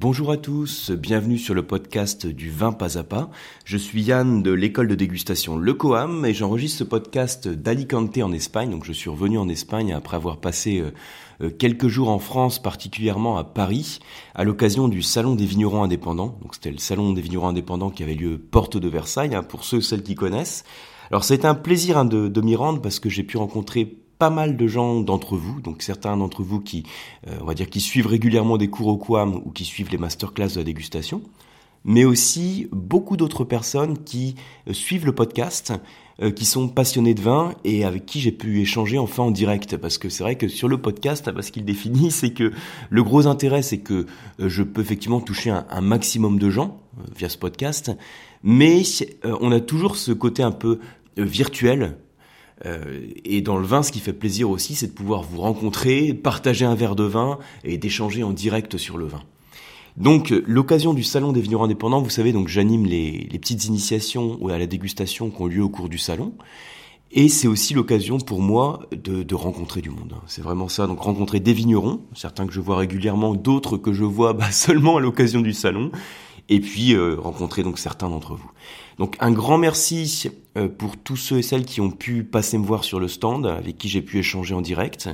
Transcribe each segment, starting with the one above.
Bonjour à tous, bienvenue sur le podcast du vin pas à pas. Je suis Yann de l'école de dégustation Le Coam et j'enregistre ce podcast d'Alicante en Espagne. Donc je suis revenu en Espagne après avoir passé euh, euh, quelques jours en France, particulièrement à Paris, à l'occasion du Salon des vignerons indépendants. Donc c'était le Salon des vignerons indépendants qui avait lieu porte de Versailles, hein, pour ceux et celles qui connaissent. Alors c'était un plaisir hein, de m'y rendre parce que j'ai pu rencontrer pas mal de gens d'entre vous, donc certains d'entre vous qui, euh, on va dire, qui suivent régulièrement des cours au QAM ou qui suivent les masterclass de la dégustation, mais aussi beaucoup d'autres personnes qui euh, suivent le podcast, euh, qui sont passionnés de vin et avec qui j'ai pu échanger enfin en direct. Parce que c'est vrai que sur le podcast, ce qu'il définit, c'est que le gros intérêt, c'est que je peux effectivement toucher un, maximum de gens via ce podcast, mais on a toujours ce côté un peu virtuel euh, et dans le vin, ce qui fait plaisir aussi, c'est de pouvoir vous rencontrer, partager un verre de vin et d'échanger en direct sur le vin. Donc l'occasion du salon des vignerons indépendants, vous savez, donc j'anime les, les, petites initiations à la dégustation qui ont lieu au cours du salon. Et c'est aussi l'occasion pour moi de, de, rencontrer du monde. C'est vraiment ça. Donc rencontrer des vignerons, certains que je vois régulièrement, d'autres que je vois bah, seulement à l'occasion du salon, et puis euh, rencontrer donc certains d'entre vous. Donc un grand merci euh, pour tous ceux et celles qui ont pu passer me voir sur le stand, avec qui j'ai pu échanger en direct.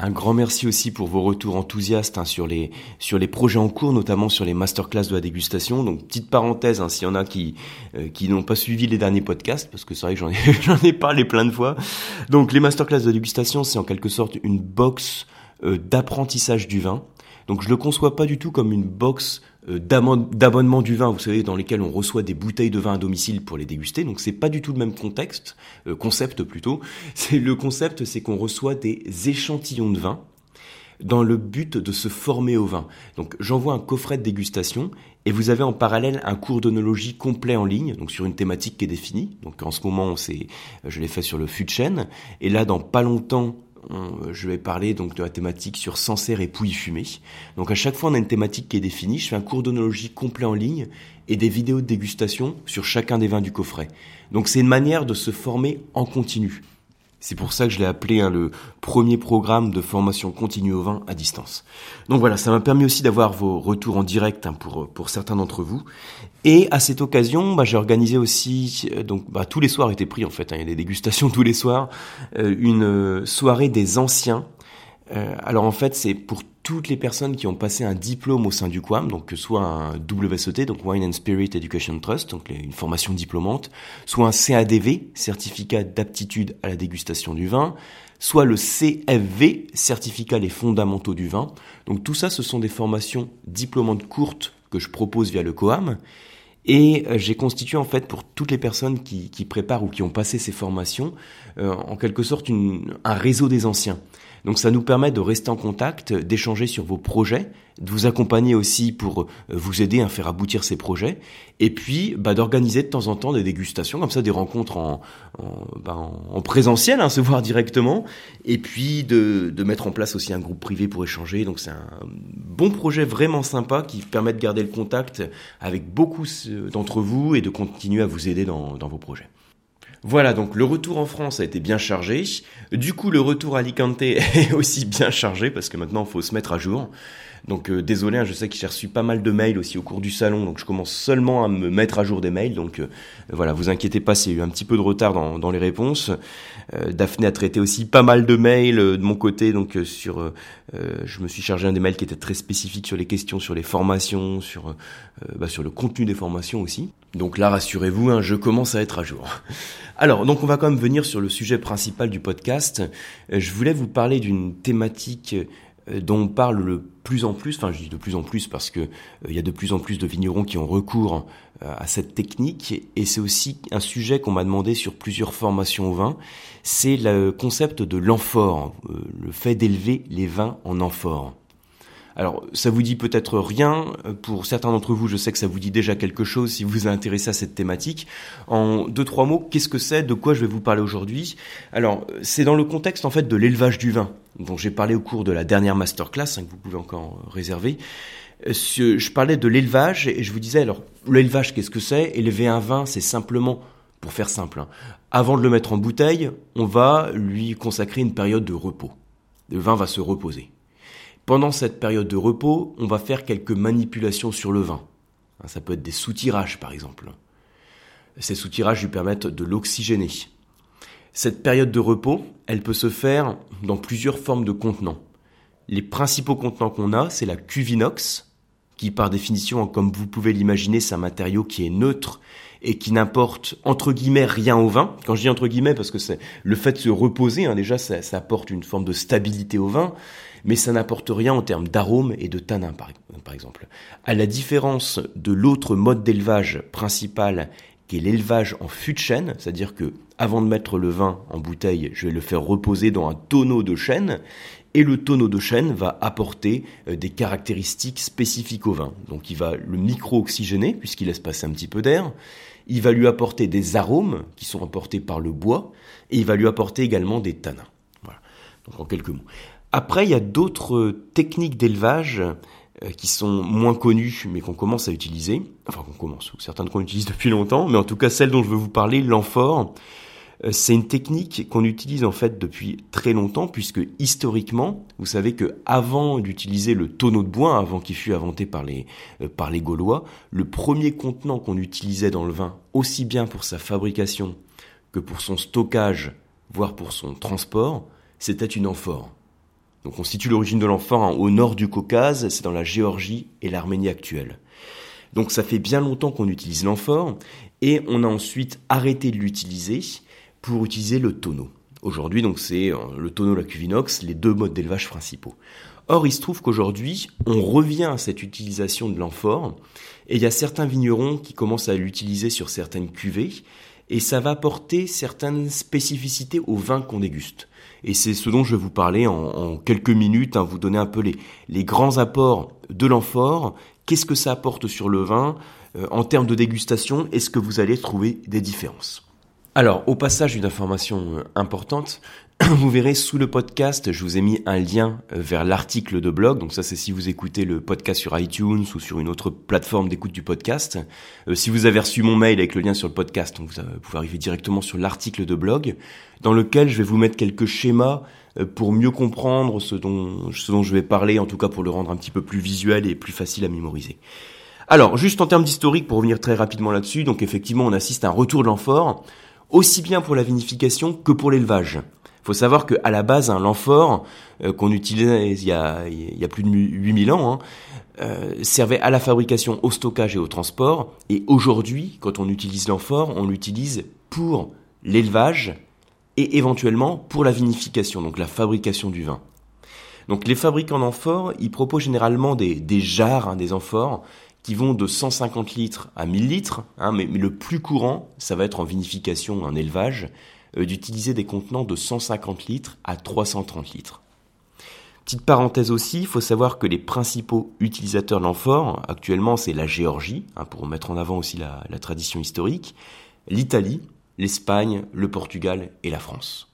Un grand merci aussi pour vos retours enthousiastes hein, sur les sur les projets en cours, notamment sur les masterclass de la dégustation. Donc petite parenthèse, hein, s'il y en a qui euh, qui n'ont pas suivi les derniers podcasts, parce que c'est vrai que j'en ai j'en ai parlé plein de fois. Donc les masterclass de la dégustation, c'est en quelque sorte une box d'apprentissage du vin. Donc je le conçois pas du tout comme une box euh, d'abonnement du vin, vous savez, dans lesquels on reçoit des bouteilles de vin à domicile pour les déguster. Donc c'est pas du tout le même contexte, euh, concept plutôt. C'est le concept, c'est qu'on reçoit des échantillons de vin dans le but de se former au vin. Donc j'envoie un coffret de dégustation et vous avez en parallèle un cours d'onologie complet en ligne, donc sur une thématique qui est définie. Donc en ce moment, c'est, je l'ai fait sur le fût de chêne. Et là, dans pas longtemps, je vais parler donc de la thématique sur Sancerre et Pouilly fumée. Donc à chaque fois on a une thématique qui est définie, je fais un cours d'onologie complet en ligne et des vidéos de dégustation sur chacun des vins du coffret. Donc c'est une manière de se former en continu. C'est pour ça que je l'ai appelé hein, le premier programme de formation continue au vin à distance. Donc voilà, ça m'a permis aussi d'avoir vos retours en direct hein, pour, pour certains d'entre vous. Et à cette occasion, bah, j'ai organisé aussi, euh, donc bah, tous les soirs étaient pris en fait, hein, il y a des dégustations tous les soirs, euh, une soirée des anciens. Euh, alors en fait, c'est pour toutes les personnes qui ont passé un diplôme au sein du QAM, donc que soit un WSET, donc Wine and Spirit Education Trust, donc une formation diplômante, soit un CADV, certificat d'aptitude à la dégustation du vin, soit le CFV, certificat les fondamentaux du vin. Donc tout ça, ce sont des formations diplômantes courtes que je propose via le COAM. Et euh, j'ai constitué en fait pour toutes les personnes qui, qui, préparent ou qui ont passé ces formations, euh, en quelque sorte une, un réseau des anciens. Donc ça nous permet de rester en contact, d'échanger sur vos projets, de vous accompagner aussi pour euh, vous aider à faire aboutir ces projets, et puis bah, d'organiser de temps en temps des dégustations, comme ça des rencontres en, bah, en présentiel, hein, se voir directement, et puis de, de, mettre en place aussi un groupe privé pour échanger. Donc c'est un bon projet vraiment sympa qui permet de garder le contact avec beaucoup d'entre vous et de continuer à vous aider dans, dans vos projets. Voilà, donc le retour en France a été bien chargé. Du coup, le retour à Alicante est aussi bien chargé parce que maintenant, il faut se mettre à jour. Donc euh, désolé, hein, je sais que j'ai reçu pas mal de mails aussi au cours du salon, donc je commence seulement à me mettre à jour des mails. Donc euh, voilà, vous inquiétez pas a eu un petit peu de retard dans, dans les réponses. Euh, Daphné a traité aussi pas mal de mails de mon côté, donc sur, je me suis chargé un des mails qui était très spécifique sur les questions, sur les formations, sur bah, sur le contenu des formations aussi. Donc là, rassurez-vous, hein, je commence à être à jour. Alors, donc on va quand même venir sur le sujet principal du podcast. Je voulais vous parler d'une thématique euh, dont on parle le plus en plus, enfin je dis de plus en plus parce que euh, il y a de plus en plus de vignerons qui ont recours euh, à cette technique et c'est aussi un sujet qu'on m'a demandé sur plusieurs formations au vin, c'est le concept de l'amphore, le fait d'élever les vins en amphore. Alors, ça vous dit peut-être rien. Pour certains d'entre vous, je sais que ça vous dit déjà quelque chose si vous vous intéressez à cette thématique. En deux, trois mots, qu'est-ce que c'est? De quoi je vais vous parler aujourd'hui? Alors, c'est dans le contexte, en fait, de l'élevage du vin, dont j'ai parlé au cours de la dernière masterclass, hein, que vous pouvez encore réserver. Euh, je parlais de l'élevage et je vous disais, alors, l'élevage, qu'est-ce que c'est? Élever un vin, c'est simplement, pour faire simple, hein, avant de le mettre en bouteille, on va lui consacrer une période de repos. Le vin va se reposer. Pendant cette période de repos, on va faire quelques manipulations sur le vin. Hein, ça peut être des soutirages par exemple. Ces soutirages lui permettent de l'oxygéner. Cette période de repos, elle peut se faire dans plusieurs formes de contenants. Les principaux contenants qu'on a, c'est la cuve inox, qui par définition, comme vous pouvez l'imaginer, c'est un matériau qui est neutre et qui n'apporte entre guillemets rien au vin. Quand je dis entre guillemets, parce que c'est le fait de se reposer, hein, déjà, ça, ça, apporte une forme de stabilité au vin, mais ça n'apporte rien en termes d'arôme et de tanin, par, par exemple. À la différence de l'autre mode d'élevage principal, qui est l'élevage en fût de chêne, c'est-à-dire que avant de mettre le vin en bouteille, je vais le faire reposer dans un tonneau de chêne, et le tonneau de chêne va apporter euh, des caractéristiques spécifiques au vin. Donc il va le micro-oxygéner puisqu'il laisse passer un petit peu d'air, il va lui apporter des arômes qui sont apportés par le bois et il va lui apporter également des tanins. Voilà. Donc en quelques mots. Après, il y a d'autres techniques d'élevage euh, qui sont moins connues mais qu'on commence à utiliser. Enfin qu'on commence, ou certaines qu'on utilise depuis longtemps, mais en tout cas celle dont je veux vous parler, l'amphore. Euh, c'est une technique qu'on utilise en fait depuis très longtemps puisque historiquement, vous savez que avant d'utiliser le tonneau de bois, avant qu'il fût inventé par les euh, par les Gaulois, le premier contenant qu'on utilisait dans le vin, aussi bien pour sa fabrication que pour son stockage, voire pour son transport, c'était une amphore. Donc on situe l'origine de l'amphore au nord du Caucase, c'est dans la Géorgie et l'Arménie actuelle. Donc ça fait bien longtemps qu'on utilise l'amphore et on a ensuite arrêté de l'utiliser pour utiliser le tonneau. Aujourd'hui, donc c'est euh, le tonneau, la cuvinox, les deux modes d'élevage principaux. Or, il se trouve qu'aujourd'hui, on revient à cette utilisation de l'amphore, et il y a certains vignerons qui commencent à l'utiliser sur certaines cuvées, et ça va apporter certaines spécificités au vin qu'on déguste. Et c'est ce dont je vais vous parler en, quelques minutes, hein, vous donner un peu les, grands apports de l'amphore, qu'est-ce que ça apporte sur le vin, euh, en termes de dégustation, est-ce que vous allez trouver des différences? Alors, au passage, une information euh, importante. Vous verrez sous le podcast, je vous ai mis un lien euh, vers l'article de blog. Donc ça, c'est si vous écoutez le podcast sur iTunes ou sur une autre plateforme d'écoute du podcast. Euh, si vous avez reçu mon mail avec le lien sur le podcast, vous pouvez arriver directement sur l'article de blog, dans lequel je vais vous mettre quelques schémas pour mieux comprendre ce dont, ce dont je vais parler, en tout cas pour le rendre un petit peu plus visuel et plus facile à mémoriser. Alors, juste en termes d'historique, pour revenir très rapidement là-dessus, donc effectivement, on assiste à un retour de l'amphore aussi bien pour la vinification que pour l'élevage. Il faut savoir qu'à la base, un l'amphore euh, qu'on utilisait il y, a, il y a plus de 8000 ans, hein, euh, servait à la fabrication, au stockage et au transport. Et aujourd'hui, quand on utilise l'amphore, on l'utilise pour l'élevage et éventuellement pour la vinification, donc la fabrication du vin. Donc les fabricants d'amphores, ils proposent généralement des, des jarres, hein, des amphores, qui vont de 150 litres à 1000 litres, hein, mais, le plus courant, ça va être en vinification, en élevage, euh, d'utiliser des contenants de 150 litres à 330 litres. Petite parenthèse aussi, il faut savoir que les principaux utilisateurs de l'amphore, actuellement, c'est la Géorgie, hein, pour mettre en avant aussi la, tradition historique, l'Italie, l'Espagne, le Portugal et la France.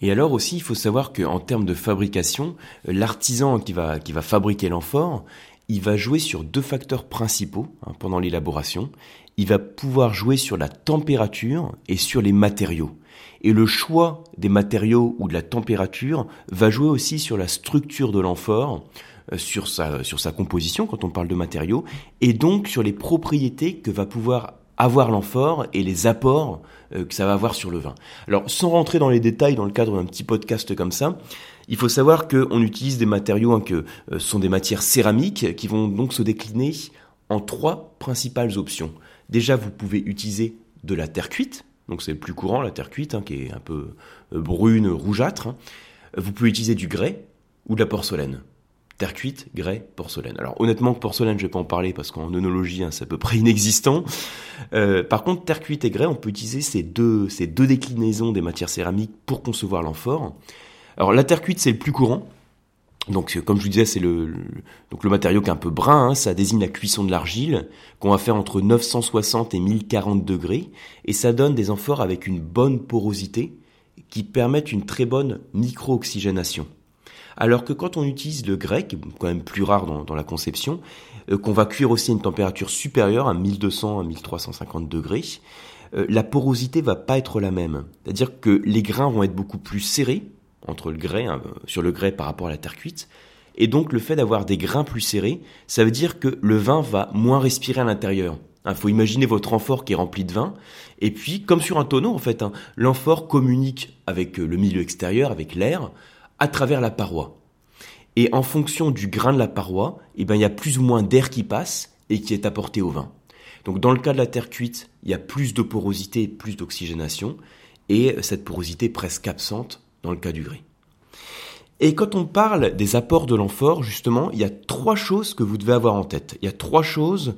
Et alors aussi, il faut savoir qu'en termes de fabrication, l'artisan qui va, qui va fabriquer l'amphore, il va jouer sur deux facteurs principaux hein, pendant l'élaboration. Il va pouvoir jouer sur la température et sur les matériaux. Et le choix des matériaux ou de la température va jouer aussi sur la structure de l'amphore, euh, sur sa, sur sa composition quand on parle de matériaux, et donc sur les propriétés que va pouvoir avoir l'amphore et les apports euh, que ça va avoir sur le vin. Alors sans rentrer dans les détails dans le cadre d'un petit podcast comme ça, il faut savoir qu'on utilise des matériaux hein, que euh, sont des matières céramiques qui vont donc se décliner en trois principales options. Déjà, vous pouvez utiliser de la terre cuite, donc c'est le plus courant, la terre cuite, hein, qui est un peu euh, brune, rougeâtre. Hein. Vous pouvez utiliser du grès ou de la porcelaine. Terre cuite, grès, porcelaine. Alors honnêtement, porcelaine, je vais pas en parler parce qu'en œnologie, c'est à peu près inexistant. Euh, par contre, terre cuite et grès, on peut utiliser ces deux, ces deux déclinaisons des matières céramiques pour concevoir l'amphore. Alors la terre cuite c'est le plus courant. Donc comme je vous disais c'est le, le matériau qui est un peu brun, hein, ça désigne la cuisson de l'argile qu'on va faire entre 960 et 1040 degrés et ça donne des amphores avec une bonne porosité qui permettent une très bonne micro-oxygénation. Alors que quand on utilise le grec, quand même plus rare dans, la conception, euh, qu'on va cuire aussi à une température supérieure à 1200 à 1350 degrés, euh, la porosité va pas être la même. C'est-à-dire que les grains vont être beaucoup plus serrés, entre le grès, hein, sur le grès par rapport à la terre cuite, Et donc le fait d'avoir des grains plus serrés, ça veut dire que le vin va moins respirer à l'intérieur. Il faut imaginer votre amphore qui est rempli de vin, et puis comme sur un tonneau en fait, hein, l'amphore communique avec le milieu extérieur, avec l'air, à travers la paroi. Et en fonction du grain de la paroi, eh ben, il y a plus ou moins d'air qui passe et qui est apporté au vin. Donc dans le cas de la terre cuite, il y a plus de porosité, plus d'oxygénation, et cette porosité est presque absente dans le cas du gris. Et quand on parle des apports de l'amphore, justement, il y a trois choses que vous devez avoir en tête. Il y a trois choses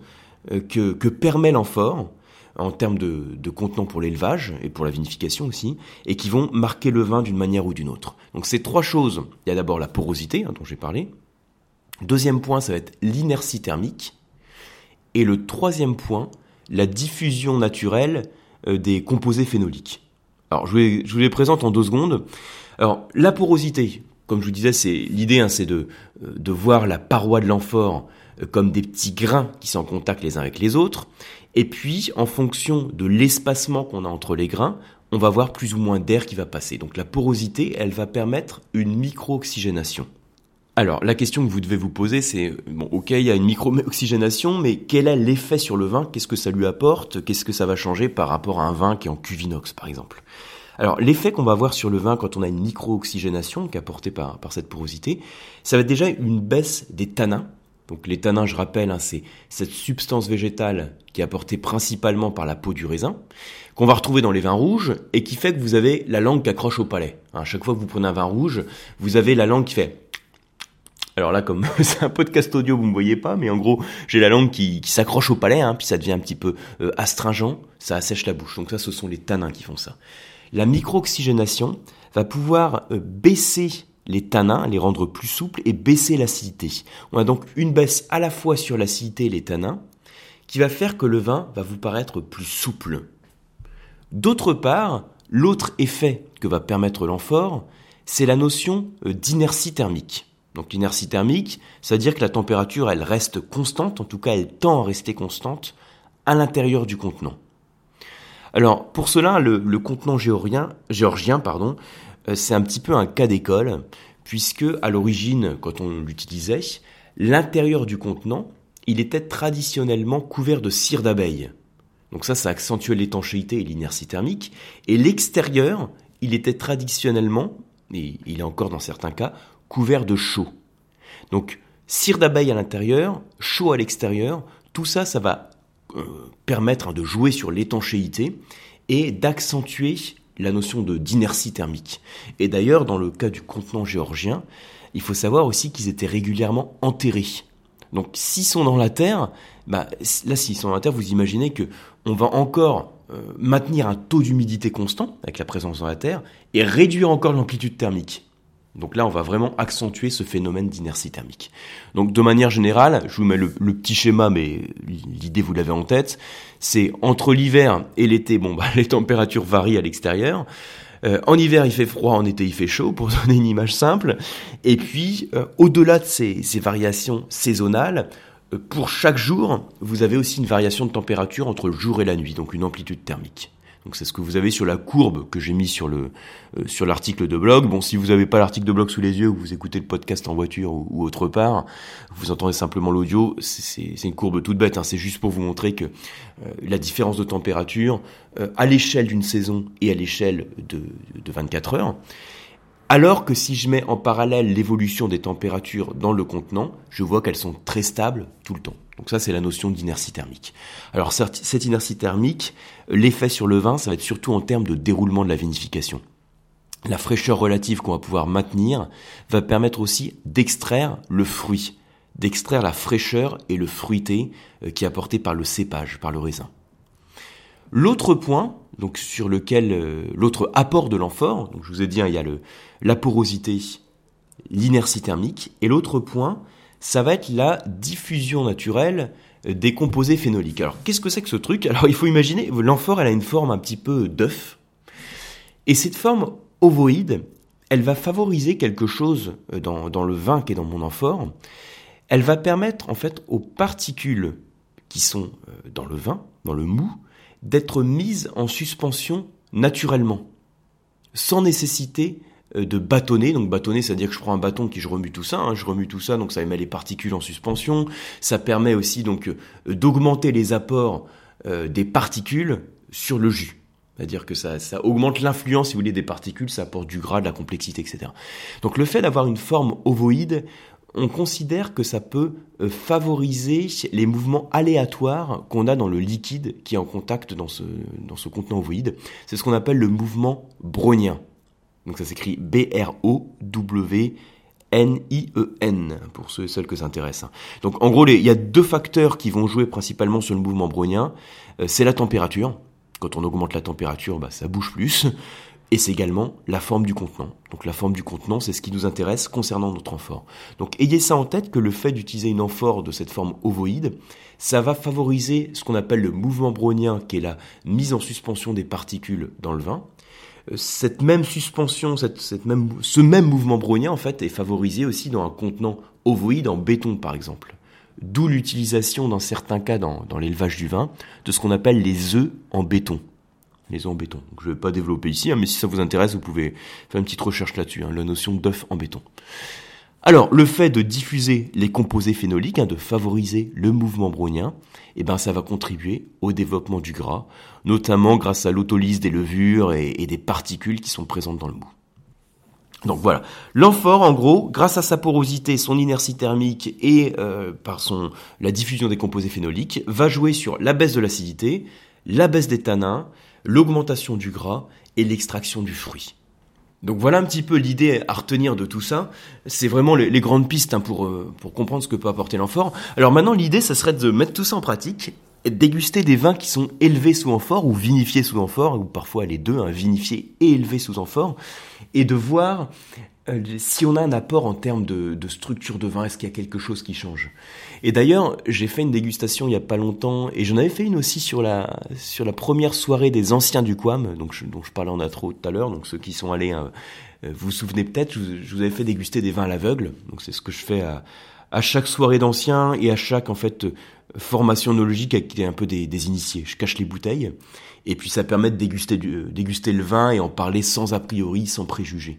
euh, que, permet l'amphore en termes de, de contenant pour l'élevage et pour la vinification aussi, et qui vont marquer le vin d'une manière ou d'une autre. Donc ces trois choses, il y a d'abord la porosité, hein, dont j'ai parlé. Deuxième point, ça va être l'inertie thermique. Et le troisième point, la diffusion naturelle euh, des composés phénoliques. Alors je vous, les, présente en deux secondes. Alors la porosité, comme je vous disais, c'est l'idée, hein, c'est de, euh, de voir la paroi de l'amphore euh, comme des petits grains qui sont en contact les uns avec les autres. Et puis, en fonction de l'espacement qu'on a entre les grains, on va voir plus ou moins d'air qui va passer. Donc la porosité, elle va permettre une micro-oxygénation. Alors, la question que vous devez vous poser, c'est, bon, ok, il y a une micro-oxygénation, mais quel est l'effet sur le vin? Qu'est-ce que ça lui apporte? Qu'est-ce que ça va changer par rapport à un vin qui est en cuvinox, par exemple? Alors l'effet qu'on va avoir sur le vin quand on a une micro-oxygénation qui est apportée par, par cette porosité, ça va être déjà une baisse des tanins. Donc les tanins, je rappelle, hein, c'est cette substance végétale qui est apportée principalement par la peau du raisin, qu'on va retrouver dans les vins rouges et qui fait que vous avez la langue qui accroche au palais. À chaque fois que vous prenez un vin rouge, vous avez la langue qui fait alors là, comme c'est un podcast audio, vous ne me voyez pas, mais en gros, j'ai la langue qui, s'accroche au palais, hein, puis ça devient un petit peu euh, astringent, ça assèche la bouche. Donc ça, ce sont les tanins qui font ça la micro-oxygénation va pouvoir euh, baisser les tanins, les rendre plus souples et baisser l'acidité. On a donc une baisse à la fois sur l'acidité et les tanins qui va faire que le vin va vous paraître plus souple. D'autre part, l'autre effet que va permettre l'amphore, c'est la notion euh, d'inertie thermique. Donc l'inertie thermique, ça veut dire que la température, elle reste constante, en tout cas elle tend à rester constante à l'intérieur du contenant. Alors pour cela, le, contenant géorgien, euh, c'est un petit peu un cas d'école, puisque à l'origine, quand on l'utilisait, l'intérieur du contenant, il était traditionnellement couvert de cire d'abeille. Donc ça, ça accentuait l'étanchéité et l'inertie thermique. Et l'extérieur, il était traditionnellement, et il est encore dans certains cas, couvert de chaux. Donc cire d'abeille à l'intérieur, chaud à l'extérieur, tout ça, ça va euh, permettre hein, de jouer sur l'étanchéité et d'accentuer la notion de d'inertie thermique. Et d'ailleurs, dans le cas du contenant géorgien, il faut savoir aussi qu'ils étaient régulièrement enterrés. Donc, s'ils sont dans la terre, bah, là, s'ils sont dans la terre, vous imaginez que on va encore euh, maintenir un taux d'humidité constant avec la présence dans la terre et réduire encore l'amplitude thermique. Donc là, on va vraiment accentuer ce phénomène d'inertie thermique. Donc de manière générale, je vous mets le, petit schéma, mais l'idée vous l'avez en tête, c'est entre l'hiver et l'été, bon bah les températures varient à l'extérieur. Euh, en hiver, il fait froid, en été, il fait chaud, pour donner une image simple. Et puis, euh, au-delà de ces, variations saisonnales, euh, pour chaque jour, vous avez aussi une variation de température entre le jour et la nuit, donc une amplitude thermique. Donc c'est ce que vous avez sur la courbe que j'ai mis sur le euh, sur l'article de blog. Bon, si vous n'avez pas l'article de blog sous les yeux ou vous écoutez le podcast en voiture ou, autre part, vous entendez simplement l'audio. C'est une courbe toute bête. Hein. C'est juste pour vous montrer que euh, la différence de température euh, à l'échelle d'une saison et à l'échelle de, de 24 heures. Alors que si je mets en parallèle l'évolution des températures dans le contenant, je vois qu'elles sont très stables tout le temps. Donc ça, c'est la notion d'inertie thermique. Alors cette inertie thermique, l'effet sur le vin, ça va être surtout en termes de déroulement de la vinification. La fraîcheur relative qu'on va pouvoir maintenir va permettre aussi d'extraire le fruit, d'extraire la fraîcheur et le fruité euh, qui est apporté par le cépage, par le raisin. L'autre point, sur lequel euh, l'autre apport de l'amphore, je vous ai dit, hein, il y a la porosité, l'inertie thermique, et l'autre point, ça va être la diffusion naturelle des composés phénoliques. Alors, qu'est-ce que c'est que ce truc? Alors, il faut imaginer, l'amphore, elle a une forme un petit peu d'œuf. Et cette forme ovoïde, elle va favoriser quelque chose dans, dans le vin qui est dans mon amphore. Elle va permettre, en fait, aux particules qui sont euh, dans le vin, dans le mou, d'être mises en suspension naturellement, sans nécessiter euh, de bâtonner. Donc bâtonner, c'est-à-dire que je prends un bâton qui je remue tout ça, hein. je remue tout ça, donc ça met les particules en suspension. Ça permet aussi donc euh, d'augmenter les apports euh, des particules sur le jus. C'est-à-dire que ça, ça augmente l'influence, si vous voulez, des particules, ça apporte du gras, de la complexité, etc. Donc le fait d'avoir une forme ovoïde, on considère que ça peut favoriser les mouvements aléatoires qu'on a dans le liquide qui est en contact dans ce, dans ce contenant ovoïde. C'est ce qu'on appelle le mouvement brownien. Donc ça s'écrit B-R-O-W-N-I-E-N, pour ceux et celles que ça intéresse. Donc en gros, il y a deux facteurs qui vont jouer principalement sur le mouvement brownien. Euh, c'est la température. Quand on augmente la température, bah, ça bouge plus. Et c'est également la forme du contenant. Donc la forme du contenant, c'est ce qui nous intéresse concernant notre amphore. Donc ayez ça en tête que le fait d'utiliser une amphore de cette forme ovoïde, ça va favoriser ce qu'on appelle le mouvement brownien, qui est la mise en suspension des particules dans le vin cette même suspension, cette, même, ce même mouvement brownien en fait est favorisé aussi dans un contenant ovoïde en béton par exemple. D'où l'utilisation dans certains cas dans, l'élevage du vin de ce qu'on appelle les œufs en béton. Les œufs en béton. je ne vais pas développer ici, hein, mais si ça vous intéresse, vous pouvez faire une petite recherche là-dessus, hein, la notion d'œuf en béton. Alors, le fait de diffuser les composés phénoliques, hein, de favoriser le mouvement brownien, eh ben, ça va contribuer au développement du gras, notamment grâce à l'autolyse des levures et, des particules qui sont présentes dans le mou. Donc voilà, l'amphore, en gros, grâce à sa porosité, son inertie thermique et euh, par son la diffusion des composés phénoliques, va jouer sur la baisse de l'acidité, la baisse des tanins, l'augmentation du gras et l'extraction du fruit. Donc voilà un petit peu l'idée à retenir de tout ça. C'est vraiment les, grandes pistes hein, pour, euh, pour comprendre ce que peut apporter l'amphore. Alors maintenant, l'idée, ça serait de mettre tout ça en pratique déguster des vins qui sont élevés sous amphore ou vinifiés sous amphore, ou parfois les deux, hein, vinifiés et élevés sous amphore, et de voir si on a un apport en termes de, structure de vin, est-ce qu'il y a quelque chose qui change? Et d'ailleurs, j'ai fait une dégustation il y a pas longtemps, et j'en avais fait une aussi sur la, sur la première soirée des anciens du Quam, donc je, dont je parlais en intro tout à l'heure, donc ceux qui sont allés, hein, euh, vous vous souvenez peut-être, je, vous avais fait déguster des vins à l'aveugle, donc c'est ce que je fais à, chaque soirée d'anciens et à chaque en fait formation œnologique avec un peu des, des, initiés. Je cache les bouteilles et puis ça permet de déguster, déguster le vin et en parler sans a priori, sans préjugés.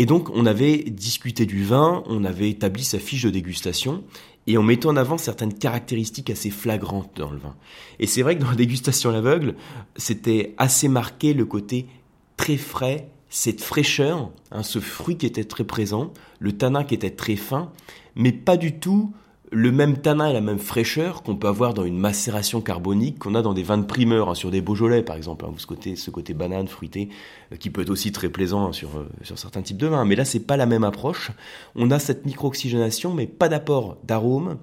Et donc, on avait discuté du vin, on avait établi sa fiche de dégustation, et on mettait en avant certaines caractéristiques assez flagrantes dans le vin. Et c'est vrai que dans la dégustation à l'aveugle, c'était assez marqué le côté très frais, cette fraîcheur, hein, ce fruit qui était très présent, le tanin qui était très fin, mais pas du tout le même tanin et la même fraîcheur qu'on peut avoir dans une macération carbonique qu'on a dans des vins de primeur, hein, sur des Beaujolais par exemple, hein, ce côté, ce côté banane fruité euh, qui peut être aussi très plaisant hein, sur, euh, sur certains types de vins. Mais là, c'est pas la même approche. On a cette micro-oxygénation, mais pas d'apport d'arôme,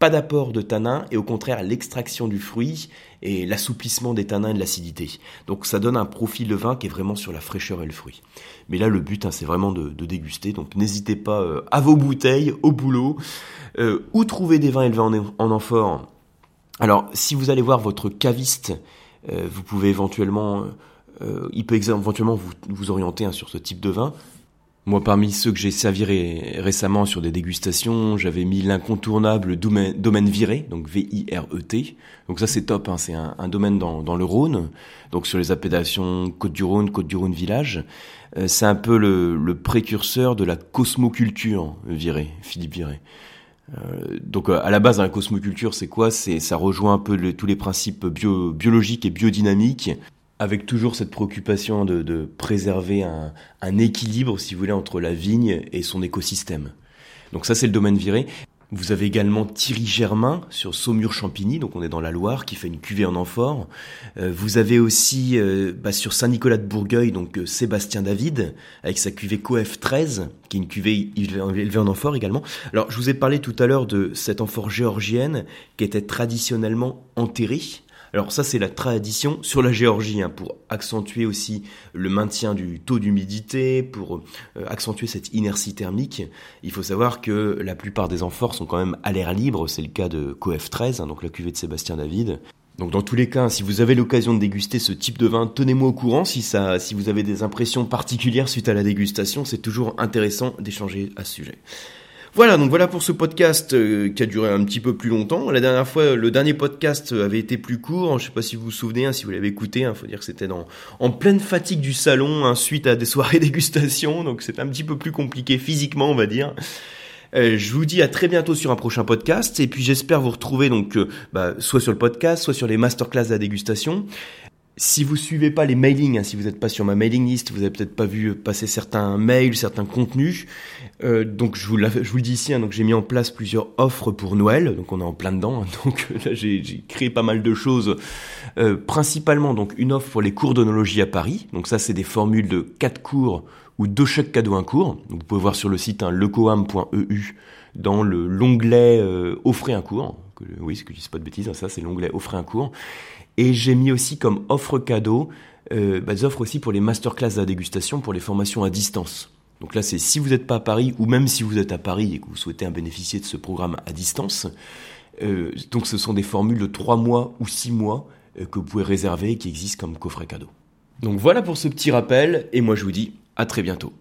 pas d'apport de tanin et au contraire l'extraction du fruit et l'assouplissement des tanins et de l'acidité. Donc ça donne un profil de vin qui est vraiment sur la fraîcheur et le fruit. Mais là, le but, c'est vraiment de, déguster. Donc n'hésitez pas euh, à vos bouteilles, au boulot. Euh, où trouver des vins élevés en, en amphore? Alors, si vous allez voir votre caviste, euh, vous pouvez éventuellement, il peut éventuellement vous, vous orienter hein, sur ce type de vin. Moi, parmi ceux que j'ai servi récemment sur des dégustations, j'avais mis l'incontournable domaine, viré, donc V-I-R-E-T. Donc ça, c'est top, hein, c'est un, domaine dans, le Rhône, donc sur les appellations Côte-du-Rhône, Côte-du-Rhône Village. c'est un peu le, précurseur de la cosmoculture, Viré, Philippe Viré. Euh, donc euh, à la base, la cosmoculture, c'est quoi? C'est ça rejoint un peu tous les principes bio, biologiques et biodynamiques, avec toujours cette préoccupation de, de préserver un, un, équilibre, si vous voulez, entre la vigne et son écosystème. Donc ça, c'est le domaine viré. Vous avez également Thierry Germain sur Saumur-Champigny, donc on est dans la Loire, qui fait une cuvée en amphore. Euh, vous avez aussi euh, bah, sur Saint-Nicolas de Bourgueil, donc euh, Sébastien David, avec sa cuvée Coef 13, qui est une cuvée élevée en amphore également. Alors je vous ai parlé tout à l'heure de cette amphore géorgienne qui était traditionnellement enterrée. Alors ça, c'est la tradition sur la Géorgie, hein, pour accentuer aussi le maintien du taux d'humidité, pour euh, accentuer cette inertie thermique. Il faut savoir que la plupart des amphores sont quand même à l'air libre, c'est le cas de Coef 13, hein, donc la cuvée de Sébastien David. Donc dans tous les cas, si vous avez l'occasion de déguster ce type de vin, tenez-moi au courant si ça, si vous avez des impressions particulières suite à la dégustation, c'est toujours intéressant d'échanger à ce sujet. Voilà, donc voilà pour ce podcast euh, qui a duré un petit peu plus longtemps. La dernière fois, le dernier podcast avait été plus court. Je ne sais pas si vous vous souvenez, hein, si vous l'avez écouté. Il hein, faut dire que c'était en pleine fatigue du salon, hein, suite à des soirées dégustation. Donc c'était un petit peu plus compliqué physiquement, on va dire. Euh, je vous dis à très bientôt sur un prochain podcast et puis j'espère vous retrouver donc euh, bah, soit sur le podcast, soit sur les masterclass de la dégustation. Si vous suivez pas les mailings, hein, si vous n'êtes pas sur ma mailing list, vous avez peut-être pas vu passer certains mails, certains contenus. Euh, donc je vous, le dis ici, hein, donc j'ai mis en place plusieurs offres pour Noël, donc on est en plein dedans. Hein, donc là j'ai créé pas mal de choses, euh, principalement donc une offre pour les cours d'onologie à Paris. Donc ça c'est des formules de 4 cours ou deux chaque cadeau un cours. Donc vous pouvez voir sur le site hein, lecoam.eu dans le l'onglet euh, offrez un cours. Oui, ce que je dis pas de bêtises, ça c'est l'onglet offrez un cours. Et j'ai mis aussi comme offre cadeau euh, bah, des offres aussi pour les masterclass à dégustation, pour les formations à distance. Donc là, c'est si vous n'êtes pas à Paris, ou même si vous êtes à Paris et que vous souhaitez en bénéficier de ce programme à distance. Euh, donc ce sont des formules de 3 mois ou 6 mois euh, que vous pouvez réserver et qui existent comme coffret cadeau. Donc voilà pour ce petit rappel, et moi je vous dis à très bientôt.